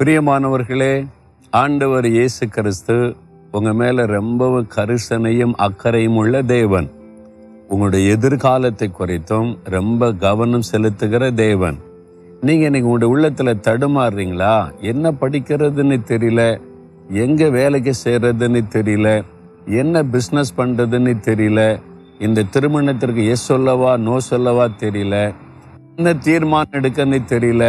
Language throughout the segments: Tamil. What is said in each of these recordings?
பிரியமானவர்களே ஆண்டவர் இயேசு கிறிஸ்து உங்கள் மேலே ரொம்பவும் கரிசனையும் அக்கறையும் உள்ள தேவன். உங்களுடைய எதிர்காலத்தை குறித்தும் ரொம்ப கவனம் செலுத்துகிற தேவன். நீங்கள் இன்னைக்கு உங்களுடைய உள்ளத்தில் தடுமாறுறீங்களா? என்ன படிக்கிறதுன்னு தெரியல எங்கே வேலைக்கு செய்கிறதுன்னு தெரியல என்ன பிஸ்னஸ் பண்ணுறதுன்னு தெரியல இந்த திருமணத்திற்கு எஸ் சொல்லவா நோ சொல்லவா தெரியல என்ன தீர்மானம் எடுக்கன்னு தெரியல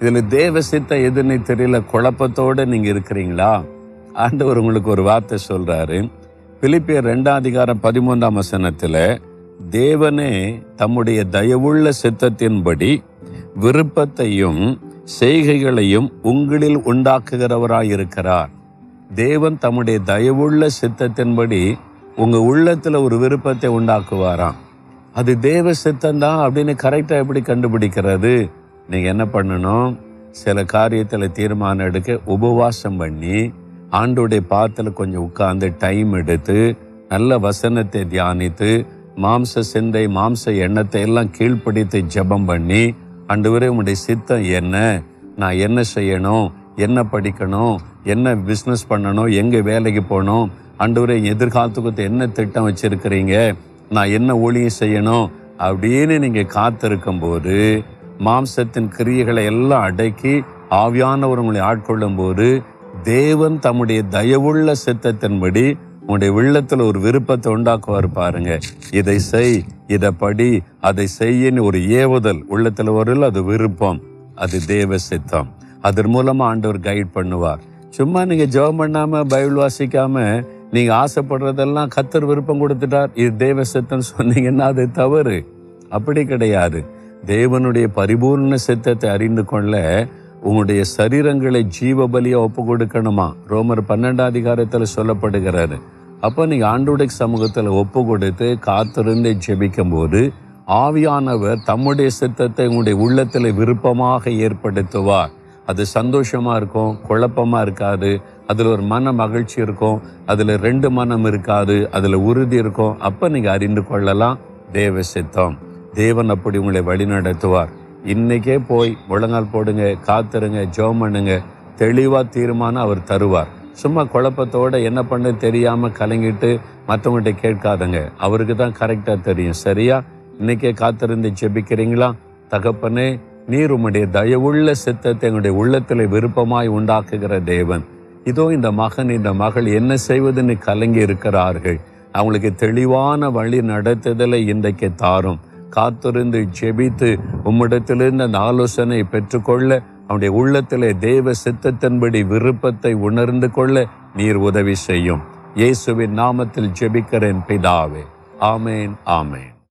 இதில் தேவ சித்த எதுன்னு தெரியல குழப்பத்தோடு நீங்கள் இருக்கிறீங்களா? ஆண்டவர் உங்களுக்கு ஒரு வார்த்தை சொல்கிறாரு பிலிப்பியர் ரெண்டாம் அதிகாரம் பதிமூன்றாம் வசனத்தில் தேவனே தம்முடைய தயவுள்ள சித்தத்தின்படி விருப்பத்தையும் செய்கைகளையும் உங்களில் உண்டாக்குகிறவராயிருக்கிறார். தேவன் தம்முடைய தயவுள்ள சித்தத்தின்படி உங்கள் உள்ளத்தில் ஒரு விருப்பத்தை உண்டாக்குவாராம். அது தேவ சித்தந்தான் அப்படின்னு கரெக்டாக எப்படி கண்டுபிடிக்கிறது? நீங்கள் என்ன பண்ணணும்? சில காரியத்தில் தீர்மானம் எடுக்க உபவாசம் பண்ணி ஆண்டோடைய பாத்தில் கொஞ்சம் உட்கார்ந்து டைம் எடுத்து நல்ல வசனத்தை தியானித்து மாம்ச சிந்தை மாம்ச எண்ணத்தை எல்லாம் கீழ்ப்பிடித்து ஜெபம் பண்ணி ஆண்டவரே உங்களுடைய சித்தம் என்ன? நான் என்ன செய்யணும்? என்ன படிக்கணும்? என்ன பிஸ்னஸ் பண்ணணும்? எங்கே வேலைக்கு போகணும்? ஆண்டவரே எதிர்காலத்துக்கு என்ன திட்டம் வச்சுருக்கிறீங்க? நான் என்ன ஊழியம் செய்யணும்? அப்படின்னு நீங்கள் காத்திருக்கும் போது மாம்சத்தின் கிரியைகளை எல்லாம் அடக்கி ஆவியானவர் உங்களை ஆட்கொள்ளும் போது தேவன் தம்முடைய தயவுள்ள சித்தத்தின்படி உங்களுடைய உள்ளத்தில் ஒரு விருப்பத்தை உண்டாக்குவார் பாருங்க. இதை செய் இதை படி அதை செய்யின்னு ஒரு ஏவுதல் உள்ளத்தில் வரல அது விருப்பம். அது தேவ சித்தம். அதன் மூலமாக ஆண்டவர் கைட் பண்ணுவார். சும்மா நீங்கள் ஜெபம் பண்ணாமல் பைபிள் வாசிக்காம நீங்கள் ஆசைப்படுறதெல்லாம் கத்தர் விருப்பம் கொடுத்துட்டார். இது தேவ சித்தம் சொன்னீங்கன்னா அது தவறு. அப்படி கிடையாது. தேவனுடைய பரிபூர்ண சித்தத்தை அறிந்து கொள்ள உங்களுடைய சரீரங்களை ஜீவ பலியா ஒப்பு கொடுக்கணுமா? ரோமர் பன்னெண்டாம் அதிகாரத்தில் சொல்லப்படுகிறாரு. அப்போ நீங்கள் ஆண்டோடைய சமூகத்தில் ஒப்பு கொடுத்து காத்திருந்து ஜெபிக்கும் போது ஆவியானவர் தம்முடைய சித்தத்தை உங்களுடைய உள்ளத்தில் விருப்பமாக ஏற்படுத்துவார். அது சந்தோஷமாக இருக்கும் குழப்பமாக இருக்காது. அதில் ஒரு மன மகிழ்ச்சி இருக்கும் அதில் ரெண்டு மனம் இருக்காது அதில் உறுதி இருக்கும். அப்போ நீங்கள் அறிந்து கொள்ளலாம் தேவ சித்தம். தேவன் அப்படி உங்களை வழி நடத்துவார் இன்னைக்கே போய் முழங்கால் போடுங்க காத்துருங்க ஜெபம் பண்ணுங்க. தெளிவாக தீர்மானம் அவர் தருவார். சும்மா குழப்பத்தோடு என்ன பண்ணு தெரியாமல் கலங்கிட்டு மற்றவங்கள்ட்ட கேட்காதங்க. அவருக்கு தான் கரெக்டாக தெரியும். சரியா? இன்னைக்கே காத்திருந்து ஜெபிக்கிறீங்களா? தகப்பனே நீர் உம்முடைய தயவுள்ள சித்தத்தை எங்களுடைய உள்ளத்தில் விருப்பமாய் உண்டாக்குகிற தேவன். இதோ இந்த மகன் இந்த மகள் என்ன செய்வதுன்னு கலங்கி இருக்கிறார்கள். அவங்களுக்கு தெளிவான வழி நடத்துதலை இன்றைக்கு தாரும். காத்திருந்து ஜெபித்து உம்மிடத்திலிருந்து அந்த ஆலோசனை பெற்றுக்கொள்ள அவனுடைய உள்ளத்திலே தேவ சித்தத்தின்படி விருப்பத்தை உணர்ந்து கொள்ள நீர் உதவி செய்யும். இயேசுவின் நாமத்தில் ஜெபிக்கிறேன் பிதாவே. ஆமேன் ஆமேன்.